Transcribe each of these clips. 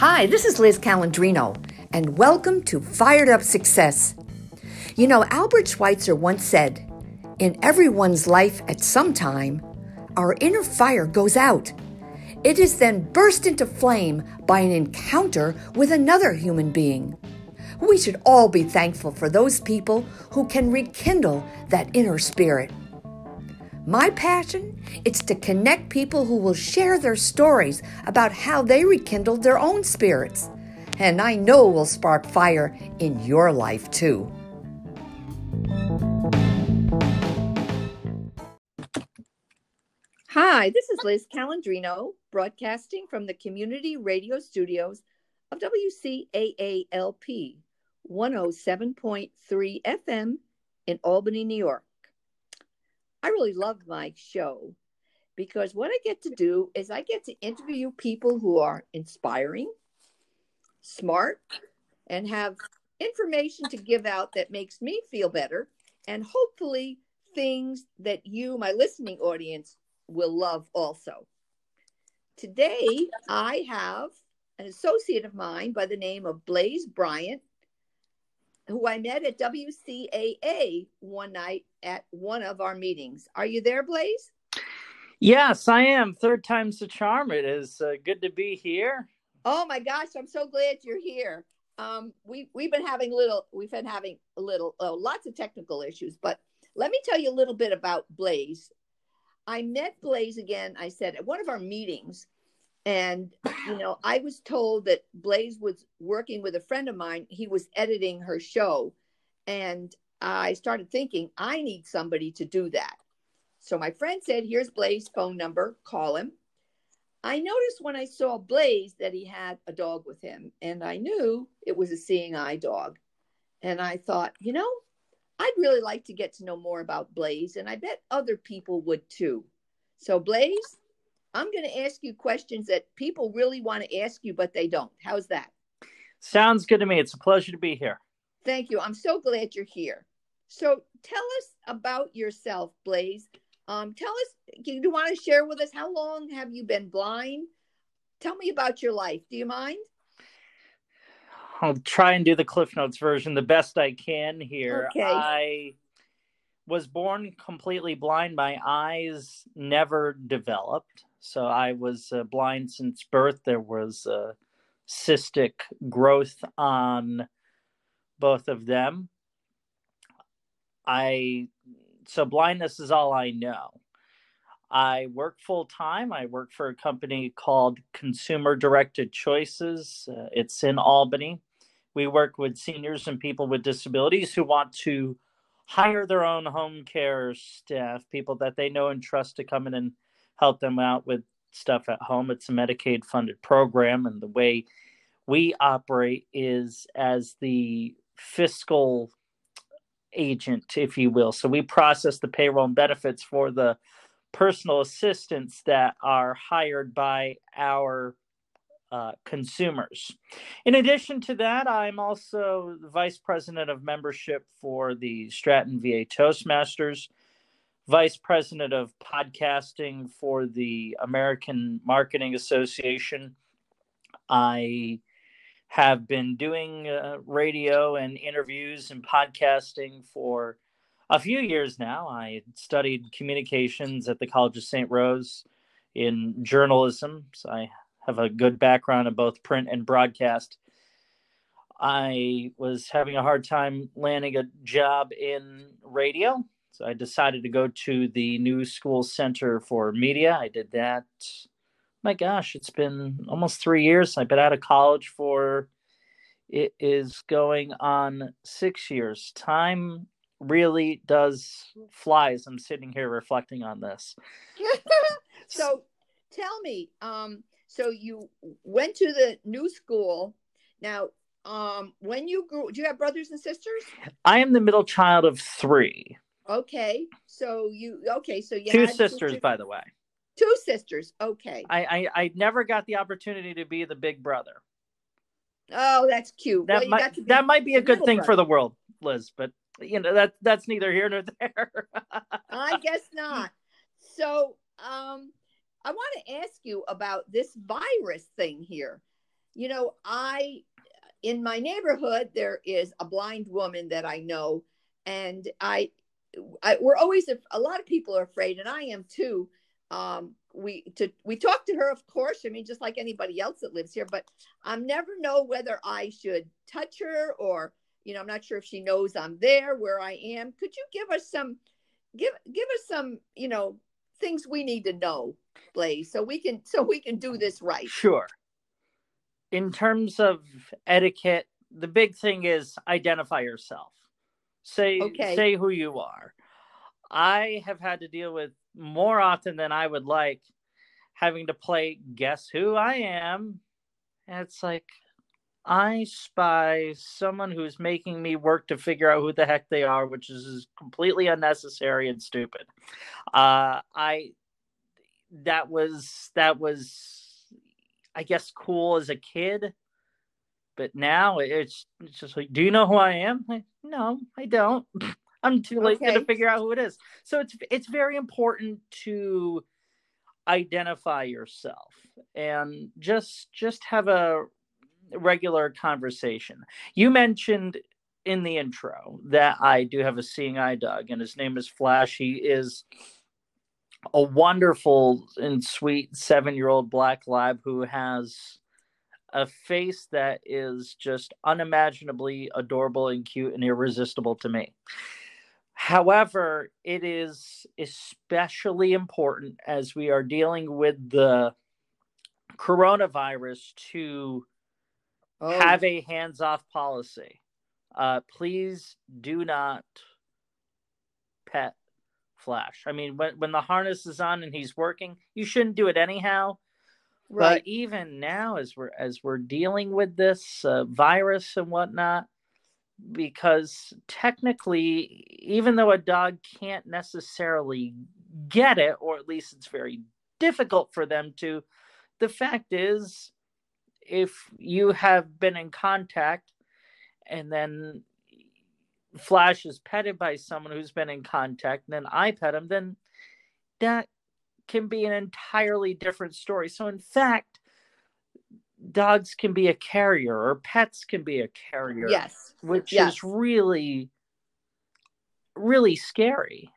Hi, this is Liz Calandrino, and welcome to Fired Up Success. You know, Albert Schweitzer once said, In everyone's life at some time, our inner fire goes out. It is then burst into flame by an encounter with another human being. We should all be thankful for those people who can rekindle that inner spirit. My passion? It's to connect people who will share their stories about how they rekindled their own spirits. And I know will spark fire in your life too. Hi, this is Liz Calandrino, broadcasting from the community radio studios of WCAALP 107.3 FM in Albany, New York. I really love my show because what I get to do is I get to interview people who are inspiring, smart, and have information to give out that makes me feel better and hopefully things that you, my listening audience, will love also. Today, I have an associate of mine by the name of Blaze Bryant, who I met at WCAA one night at one of our meetings. Are you there, Blaze? Yes, I am. Third time's the charm. It is uh, good to be here. Oh my gosh, I'm so glad you're here. Um, we we've been having little, we've been having a little, uh, lots of technical issues. But let me tell you a little bit about Blaze. I met Blaze again. I said at one of our meetings, and you know, I was told that Blaze was working with a friend of mine. He was editing her show, and I started thinking, I need somebody to do that. So my friend said, Here's Blaze's phone number, call him. I noticed when I saw Blaze that he had a dog with him, and I knew it was a seeing eye dog. And I thought, you know, I'd really like to get to know more about Blaze, and I bet other people would too. So, Blaze, I'm going to ask you questions that people really want to ask you, but they don't. How's that? Sounds good to me. It's a pleasure to be here. Thank you. I'm so glad you're here. So tell us about yourself, Blaze. Um, tell us, do you want to share with us how long have you been blind? Tell me about your life. Do you mind? I'll try and do the Cliff Notes version the best I can here. Okay. I was born completely blind. My eyes never developed. So I was uh, blind since birth. There was uh, cystic growth on both of them. I so blindness is all I know. I work full time. I work for a company called Consumer Directed Choices. Uh, it's in Albany. We work with seniors and people with disabilities who want to hire their own home care staff, people that they know and trust to come in and help them out with stuff at home. It's a Medicaid funded program, and the way we operate is as the fiscal agent, if you will. So we process the payroll and benefits for the personal assistants that are hired by our uh, consumers. In addition to that, I'm also the vice president of membership for the Stratton VA Toastmasters, vice president of podcasting for the American Marketing Association. I have been doing uh, radio and interviews and podcasting for a few years now. I studied communications at the College of St. Rose in journalism, so I have a good background in both print and broadcast. I was having a hard time landing a job in radio, so I decided to go to the New School Center for Media. I did that my gosh, it's been almost three years. I've been out of college for it is going on six years. Time really does fly as I'm sitting here reflecting on this. so tell me, um, so you went to the new school. Now, um, when you grew, do you have brothers and sisters? I am the middle child of three. Okay, so you okay? So you two sisters, sisters, by the way. Two sisters. Okay. I, I I never got the opportunity to be the big brother. Oh, that's cute. That well, might that might be a good thing brother. for the world, Liz. But you know that that's neither here nor there. I guess not. So, um, I want to ask you about this virus thing here. you know, I in my neighborhood there is a blind woman that I know, and I, I we're always a lot of people are afraid, and I am too. Um, we to we talk to her, of course. I mean, just like anybody else that lives here, but I never know whether I should touch her or you know, I'm not sure if she knows I'm there where I am. Could you give us some give give us some, you know, things we need to know, Blaze, so we can so we can do this right. Sure. In terms of etiquette, the big thing is identify yourself. Say okay. say who you are. I have had to deal with more often than I would like having to play guess who I am. And it's like I spy someone who's making me work to figure out who the heck they are, which is completely unnecessary and stupid. Uh, I that was that was I guess cool as a kid, but now it's, it's just like, do you know who I am? Like, no, I don't. I'm too late okay. to figure out who it is. So it's it's very important to identify yourself and just just have a regular conversation. You mentioned in the intro that I do have a seeing eye dog, and his name is Flash. He is a wonderful and sweet seven year old black lab who has a face that is just unimaginably adorable and cute and irresistible to me. However, it is especially important as we are dealing with the coronavirus to oh. have a hands off policy. Uh, please do not pet Flash. I mean, when, when the harness is on and he's working, you shouldn't do it anyhow. Right. But even now, as we're as we're dealing with this uh, virus and whatnot, because technically, even though a dog can't necessarily get it, or at least it's very difficult for them to, the fact is if you have been in contact and then Flash is petted by someone who's been in contact, and then I pet him, then that can be an entirely different story. So, in fact, dogs can be a carrier or pets can be a carrier. Yes. Which yes. is really, really scary.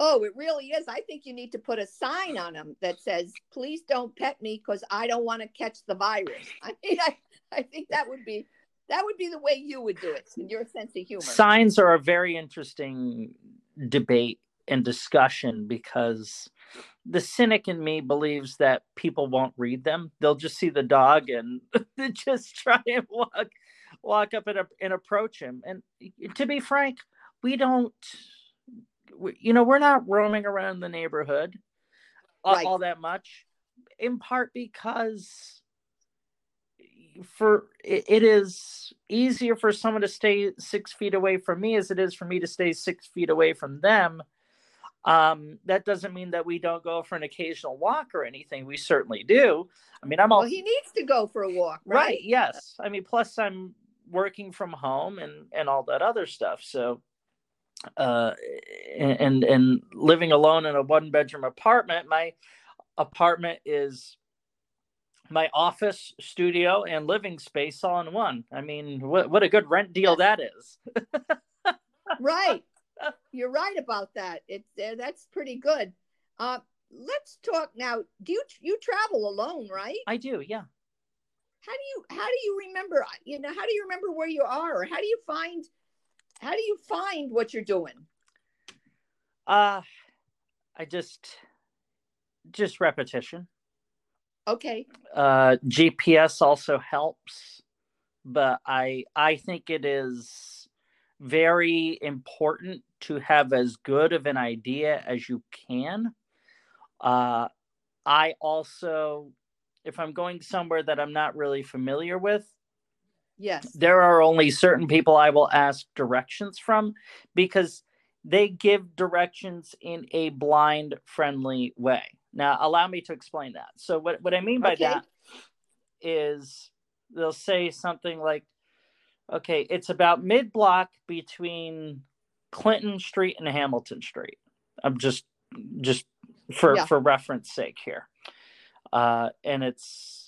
Oh, it really is. I think you need to put a sign on them that says, please don't pet me because I don't want to catch the virus. I mean, I, I think that would be that would be the way you would do it in your sense of humor. Signs are a very interesting debate and discussion because the cynic in me believes that people won't read them. They'll just see the dog and just try and walk walk up and, and approach him. And to be frank, we don't you know, we're not roaming around the neighborhood right. all that much, in part because for it, is easier for someone to stay six feet away from me as it is for me to stay six feet away from them. Um, that doesn't mean that we don't go for an occasional walk or anything. We certainly do. I mean, I'm all well, he needs to go for a walk, right? right? Yes. I mean, plus I'm working from home and and all that other stuff. So uh, and and living alone in a one bedroom apartment. My apartment is my office, studio, and living space all in one. I mean, what what a good rent deal that is. right, you're right about that. It uh, that's pretty good. Uh, let's talk now. Do you you travel alone, right? I do. Yeah. How do you how do you remember? You know, how do you remember where you are, or how do you find how do you find what you're doing? Uh I just just repetition. Okay. Uh GPS also helps, but I I think it is very important to have as good of an idea as you can. Uh I also if I'm going somewhere that I'm not really familiar with, Yes. There are only certain people I will ask directions from because they give directions in a blind friendly way. Now, allow me to explain that. So, what, what I mean by okay. that is they'll say something like, okay, it's about mid block between Clinton Street and Hamilton Street. I'm just, just for, yeah. for reference sake here. Uh, and it's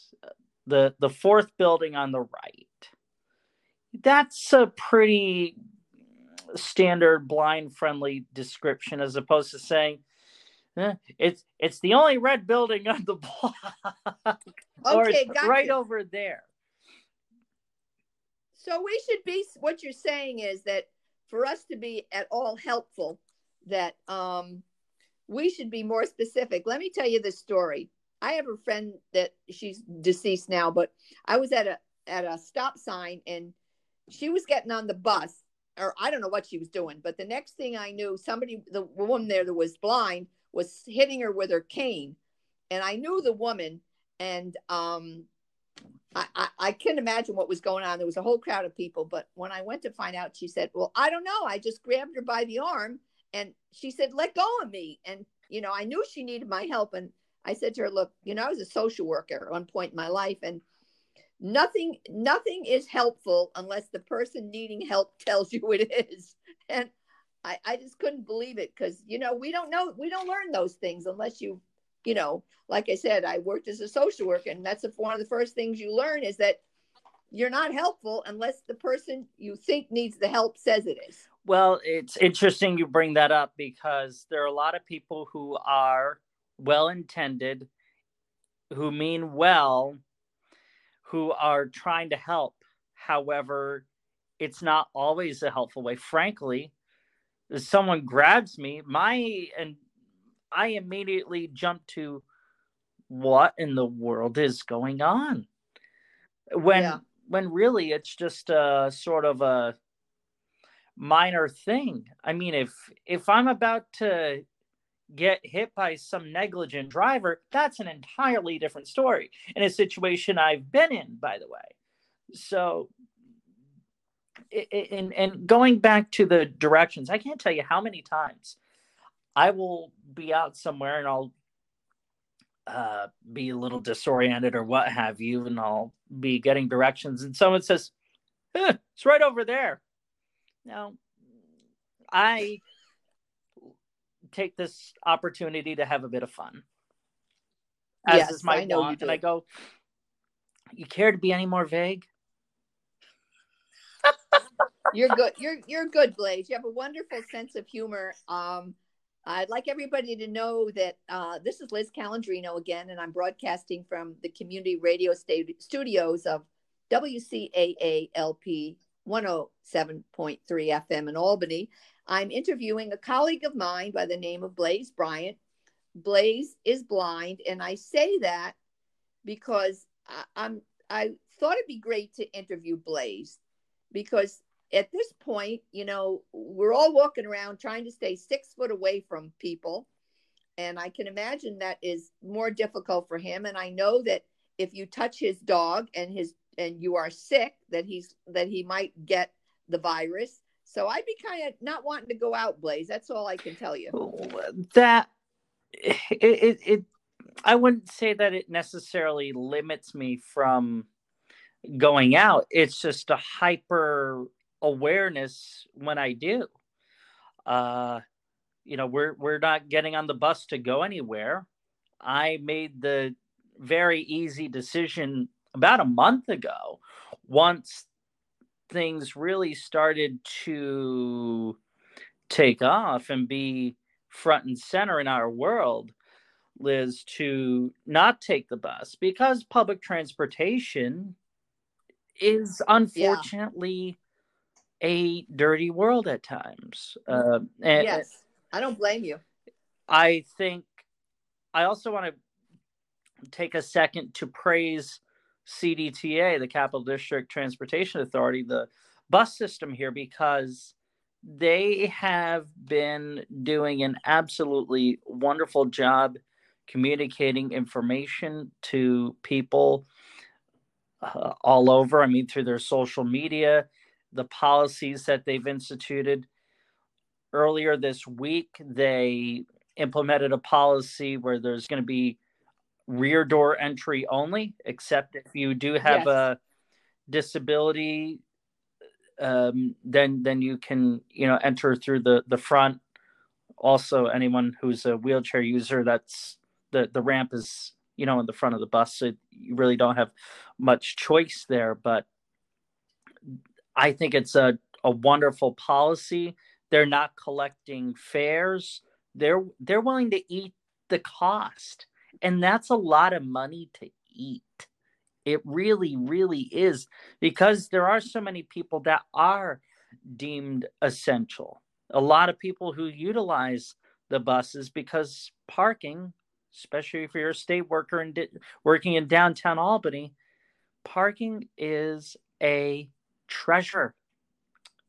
the the fourth building on the right. That's a pretty standard blind friendly description as opposed to saying it's it's the only red building on the block or Okay, right over there. So we should be. What you're saying is that for us to be at all helpful, that um, we should be more specific. Let me tell you this story. I have a friend that she's deceased now, but I was at a at a stop sign and she was getting on the bus, or I don't know what she was doing. But the next thing I knew, somebody, the woman there that was blind, was hitting her with her cane, and I knew the woman, and um, I, I, I can imagine what was going on. There was a whole crowd of people, but when I went to find out, she said, "Well, I don't know. I just grabbed her by the arm, and she said, "Let go of me." And you know, I knew she needed my help, and I said to her, "Look, you know, I was a social worker at one point in my life, and nothing, nothing is helpful unless the person needing help tells you it is." And I, I just couldn't believe it because you know we don't know we don't learn those things unless you you know like i said i worked as a social worker and that's one of the first things you learn is that you're not helpful unless the person you think needs the help says it is Well, it's interesting you bring that up because there are a lot of people who are well intended, who mean well, who are trying to help. However, it's not always a helpful way. Frankly, someone grabs me, my and I immediately jump to what in the world is going on? When Yeah. when really it's just a sort of a minor thing. I mean, if if I'm about to get hit by some negligent driver, that's an entirely different story. In a situation I've been in, by the way. So, and and going back to the directions, I can't tell you how many times I will be out somewhere and I'll uh, be a little disoriented or what have you, and I'll be getting directions, and someone says, "Eh, "It's right over there." Now, I take this opportunity to have a bit of fun, as Yes, is my I know want, and. I go, "You care to be any more vague?" You're good. You're you're good blaze. You have a wonderful sense of humor. Um i'd like everybody to know that uh, this is liz calandrino again and i'm broadcasting from the community radio sta- studios of wcaalp 107.3 fm in albany. I'm interviewing a colleague of mine by the name of blaze bryant. Blaze is blind and i say that because I, i'm i thought it'd be great to interview blaze because at this point, you know, we're all walking around trying to stay six foot away from people. And I can imagine that is more difficult for him. And I know that if you touch his dog and his and you are sick, that he's that he might get the virus. So I'd be kind of not wanting to go out, Blaze. That's all I can tell you. that it, it, it i wouldn't say that it necessarily limits me from going out it's just a hyper awareness when i do. Uh you know we're we're not getting on the bus to go anywhere. I made the very easy decision about a month ago once things really started to take off and be front and center in our world, Liz, to not take the bus because public transportation is unfortunately a dirty world at times. Uh, and yes, I don't blame you. I think I also want to take a second to praise CDTA, the Capital District Transportation Authority, the bus system here, because they have been doing an absolutely wonderful job communicating information to people uh, all over. I mean, through their social media, the policies that they've instituted. Earlier this week, they implemented a policy where there's going to be rear door entry only, except if you do have Yes. a disability um, then then you can you know enter through the the front. Also, anyone who's a wheelchair user, that's the the ramp is you know, in the front of the bus. So you really don't have much choice there. But I think it's a, a wonderful policy. They're not collecting fares. They're they're willing to eat the cost. And that's a lot of money to eat. It really, really is because there are so many people that are deemed essential. A lot of people who utilize the buses because parking, especially if you're a state worker and working in downtown Albany, parking is a treasure.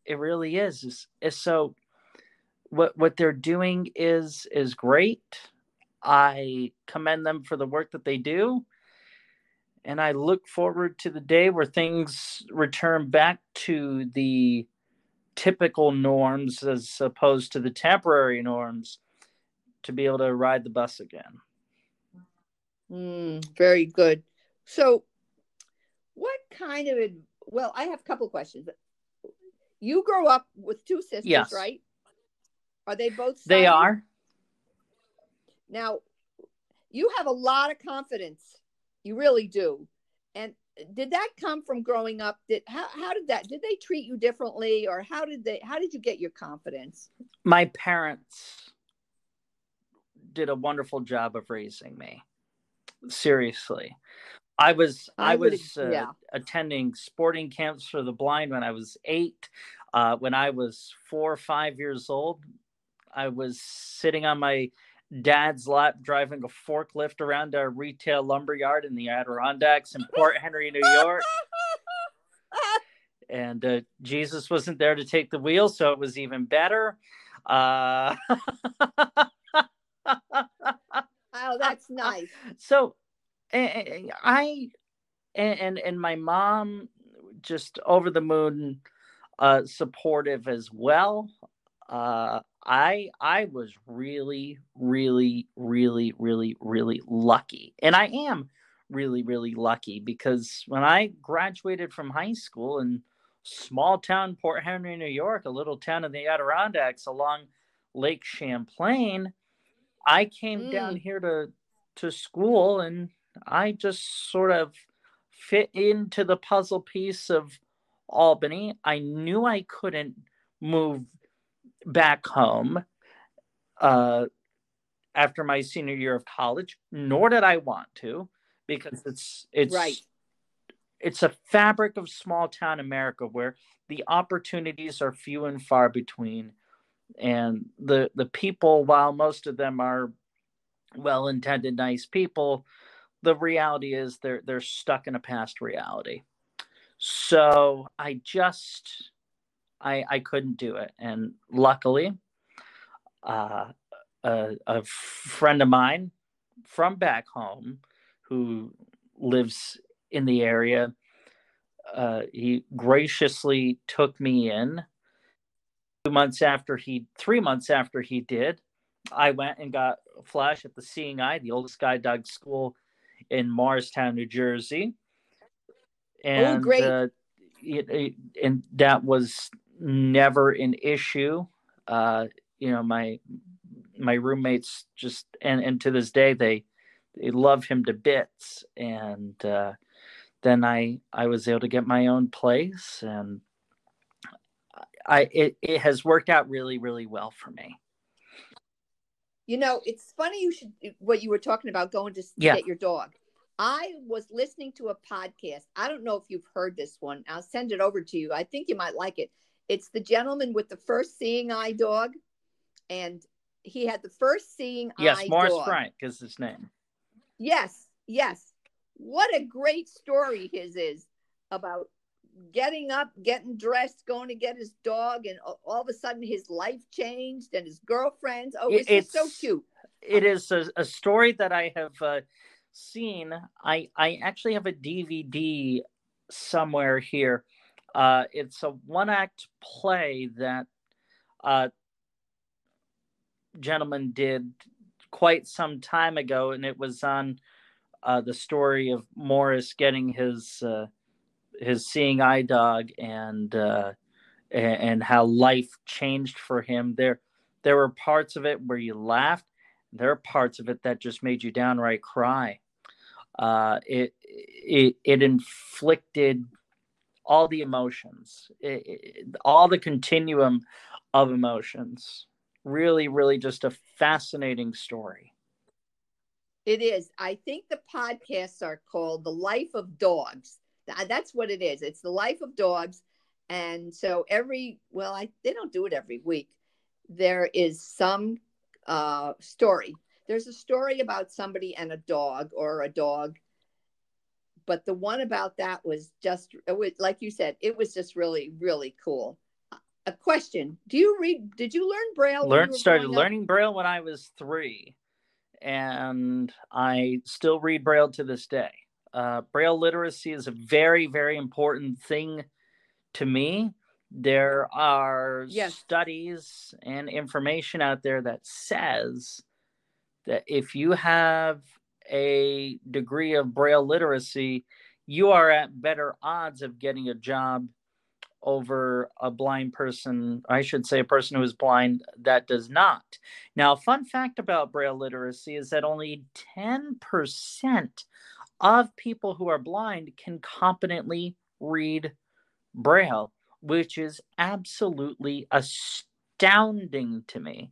It really is. It's, it's so what what they're doing is is great. I commend them for the work that they do. And I look forward to the day where things return back to the typical norms as opposed to the temporary norms to be able to ride the bus again. Mm, very good. So, what kind of well, I have a couple questions. You grow up with two sisters, yes. right? Are they both? They are. Now, you have a lot of confidence. You really do. And did that come from growing up? Did how how did that? Did they treat you differently, or how did they? How did you get your confidence? My parents did a wonderful job of raising me. Seriously, I was I, I was uh, yeah. attending sporting camps for the blind when I was eight. Uh, when I was four or five years old, I was sitting on my dad's lap driving a forklift around a retail lumber yard in the Adirondacks in Port Henry, New York. and uh, Jesus wasn't there to take the wheel, so it was even better. Uh... oh, that's nice. So, I and and my mom just over the moon uh, supportive as well. Uh, I I was really really really really really lucky. And I am really really lucky because when I graduated from high school in small town Port Henry, New York, a little town in the Adirondacks along Lake Champlain, I came mm. down here to to school and I just sort of fit into the puzzle piece of Albany. I knew I couldn't move back home uh, after my senior year of college, nor did I want to, because it's it's right. It's a fabric of small town America where the opportunities are few and far between, and the the people, while most of them are well intended, nice people, the reality is they're they're stuck in a past reality. So I just I I couldn't do it, and luckily, uh, a, a friend of mine from back home who lives in the area, uh, he graciously took me in. Two months after he, three months after he did, I went and got a flash at the Seeing Eye, the oldest guide dog school in Morristown, New Jersey. Oh, and, oh, great. Uh, it, it, and that was never an issue. Uh, you know, my my roommates just and and to this day they they love him to bits. And uh, then I I was able to get my own place, and I it it has worked out really really well for me. You know, it's funny you should what you were talking about going to yeah. get your dog. I was listening to a podcast. I don't know if you've heard this one. I'll send it over to you. I think you might like it. It's the gentleman with the first seeing eye dog, and he had the first seeing yes, eye. Yes, Morris dog. Frank is his name. Yes, yes. What a great story his is about getting up, getting dressed, going to get his dog, and all of a sudden his life changed and his girlfriends. Oh, it's, it's so cute. It is a, a story that I have uh, seen. I I actually have a DVD somewhere here uh, it's a one act play that uh, gentleman did quite some time ago, and it was on uh, the story of Morris getting his uh, his seeing eye dog and uh, and how life changed for him. There there were parts of it where you laughed. There are parts of it that just made you downright cry. Uh, it, it it inflicted all the emotions, it, it, all the continuum of emotions. Really, really, just a fascinating story. It is. I think the podcasts are called "The Life of Dogs." That's what it is. It's the life of dogs, and so every well, I they don't do it every week. There is some uh, story. There's a story about somebody and a dog or a dog. But the one about that was just it was, like you said it was just really really cool. A question. Do you read did you learn braille learned started learning braille when i was three. And i still read braille to this day uh, braille literacy is a very very important thing to me there are yes. studies and information out there that says that if you have a degree of braille literacy, you are at better odds of getting a job over a blind person, I should say a person who is blind that does not. Now, fun fact about braille literacy is that only 10% of people who are blind can competently read braille, which is absolutely astounding to me.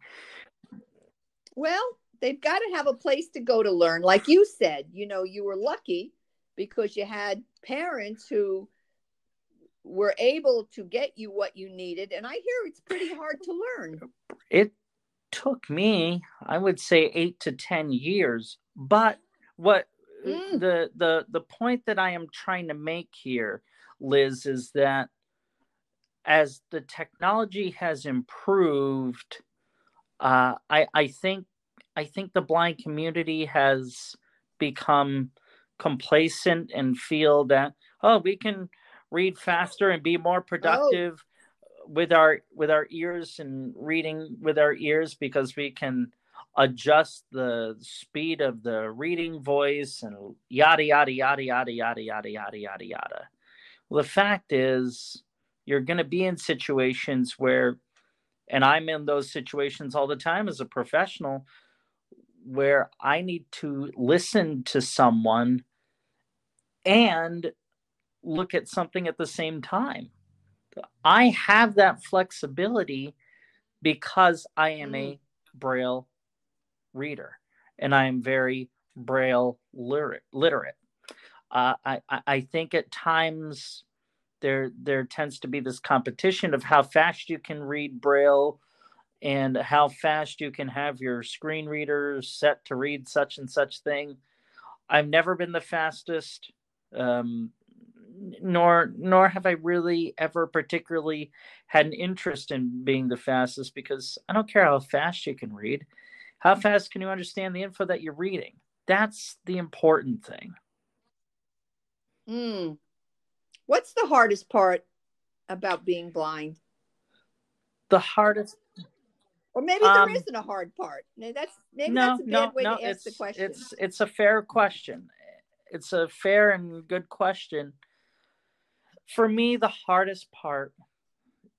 Well, they've got to have a place to go to learn. Like you said, you know, you were lucky because you had parents who were able to get you what you needed. And I hear it's pretty hard to learn. It took me, I would say, eight to 10 years. But what mm. the, the, the point that I am trying to make here, Liz, is that as the technology has improved, uh, I, I think I think the blind community has become complacent and feel that oh we can read faster and be more productive oh. with our with our ears and reading with our ears because we can adjust the speed of the reading voice and yada yada yada yada yada yada yada yada yada well the fact is you're going to be in situations where and i'm in those situations all the time as a professional where I need to listen to someone and look at something at the same time. I have that flexibility because I am a mm. braille reader and I am very braille literate. Uh, I, I think at times there there tends to be this competition of how fast you can read braille and how fast you can have your screen reader set to read such and such thing. I've never been the fastest, um, nor nor have I really ever particularly had an interest in being the fastest because I don't care how fast you can read. How fast can you understand the info that you're reading? That's the important thing. Hmm. What's the hardest part about being blind? The hardest or maybe um, there isn't a hard part. Maybe that's maybe no, that's a bad no, way no, to ask the question. It's it's a fair question. It's a fair and good question. For me, the hardest part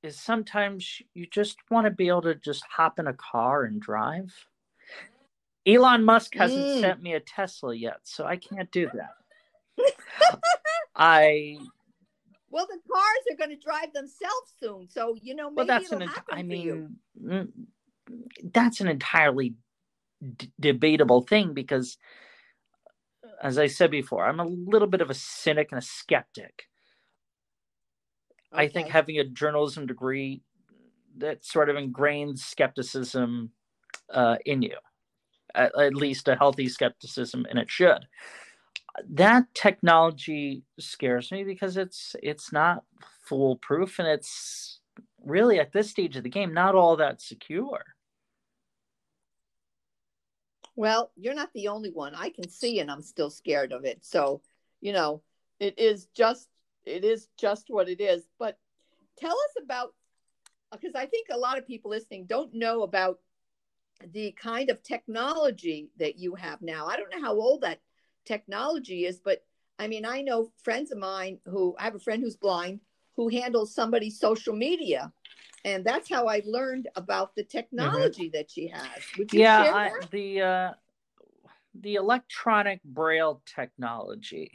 is sometimes you just want to be able to just hop in a car and drive. Elon Musk hasn't mm. sent me a Tesla yet, so I can't do that. I well, the cars are going to drive themselves soon, so you know maybe well, that's it'll an, happen I mean, mm, that's an entirely d- debatable thing because as i said before i'm a little bit of a cynic and a skeptic okay. i think having a journalism degree that sort of ingrains skepticism uh, in you at, at least a healthy skepticism and it should that technology scares me because it's it's not foolproof and it's really at this stage of the game not all that secure well, you're not the only one. I can see and I'm still scared of it. So, you know, it is just it is just what it is. But tell us about because I think a lot of people listening don't know about the kind of technology that you have now. I don't know how old that technology is, but I mean, I know friends of mine who I have a friend who's blind who handles somebody's social media and that's how I learned about the mm-hmm. technology mm-hmm. that she has. yeah, I, the uh, the electronic braille technology,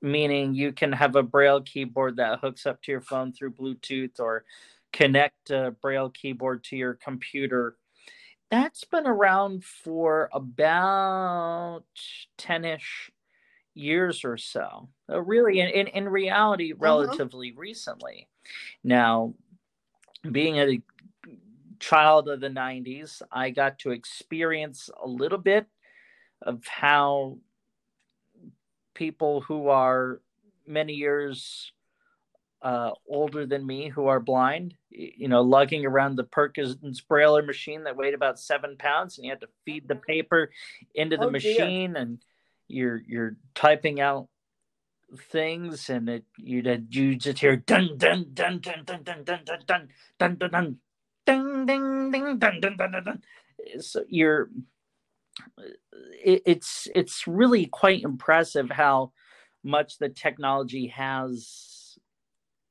meaning you can have a braille keyboard that hooks up to your phone through Bluetooth or connect a braille keyboard to your computer. That's been around for about 10 ish years or so. Uh, really, in, in, in reality, uh-huh. relatively uh-huh. recently. Now, being a child of the 90s, I got to experience a little bit of how people who are many years uh, older than me who are blind, you know, lugging around the Perkins Braille machine that weighed about seven pounds, and you had to feed the paper into the oh, machine, dear. and you're you're typing out things, and it you you just hear dun dun dun dun dun dun dun dun dun dun dun dun ding ding ding dun dun dun dun dun. So you're it, it's it's really quite impressive how much the technology has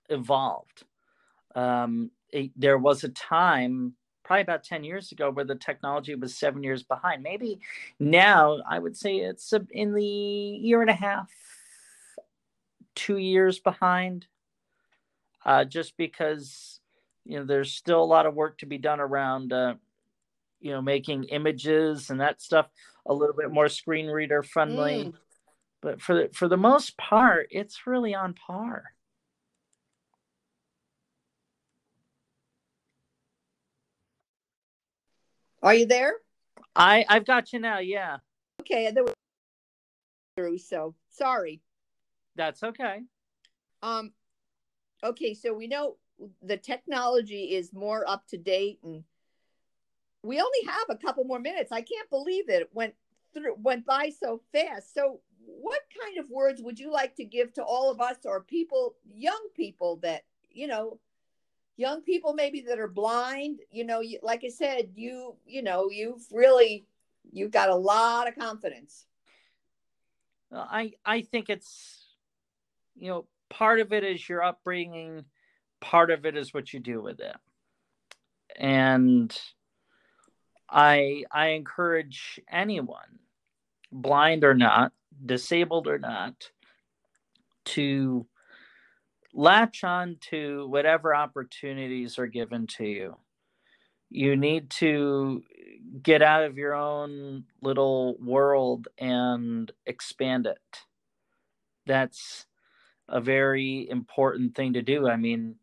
evolved. Um, it, there was a time, probably about 10 years ago, where the technology was seven years behind. Maybe now I would say it's in the year and a half, two years behind, uh, just because you know there's still a lot of work to be done around uh, you know making images and that stuff a little bit more screen reader friendly mm. but for the, for the most part it's really on par are you there i i've got you now yeah okay there was through so sorry that's okay um okay so we know the technology is more up to date and we only have a couple more minutes. I can't believe that it went through went by so fast. So what kind of words would you like to give to all of us or people young people that, you know, young people maybe that are blind, you know, you, like I said, you you know, you've really you've got a lot of confidence. I I think it's you know, part of it is your upbringing, part of it is what you do with it. And I I encourage anyone, blind or not, disabled or not, to latch on to whatever opportunities are given to you. You need to get out of your own little world and expand it. That's a very important thing to do. I mean,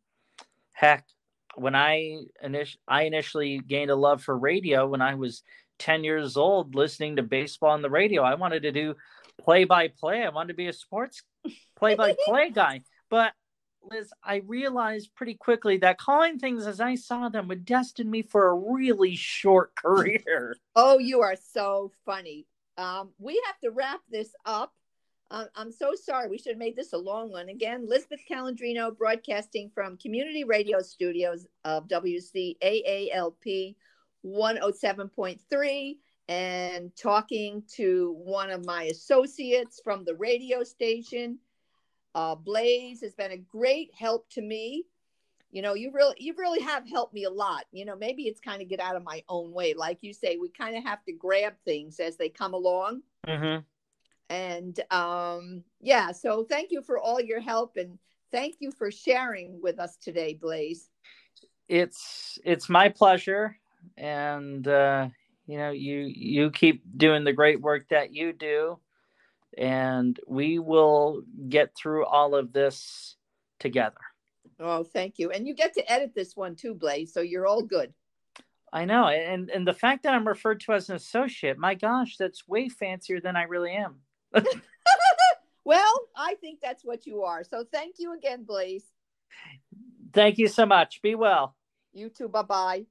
heck, when I init- I initially gained a love for radio when I was 10 years old listening to baseball on the radio. I wanted to do play by play. I wanted to be a sports play by play guy. But Liz, I realized pretty quickly that calling things as I saw them would destine me for a really short career. Oh, you are so funny. Um, we have to wrap this up. Uh, I'm so sorry. We should have made this a long one. Again, Lisbeth Calandrino broadcasting from Community Radio Studios of WCAALP 107.3 and talking to one of my associates from the radio station. Uh, Blaze has been a great help to me. You know, you really, you really have helped me a lot. You know, maybe it's kind of get out of my own way, like you say. We kind of have to grab things as they come along. Mm-hmm and um, yeah, so thank you for all your help and thank you for sharing with us today, Blaze. It's it's my pleasure, and uh, you know you you keep doing the great work that you do, and we will get through all of this together. Oh, thank you, and you get to edit this one too, Blaze. So you're all good. I know, and and the fact that I'm referred to as an associate, my gosh, that's way fancier than I really am. well, I think that's what you are. So thank you again, Blaze. Thank you so much. Be well. You too. Bye bye.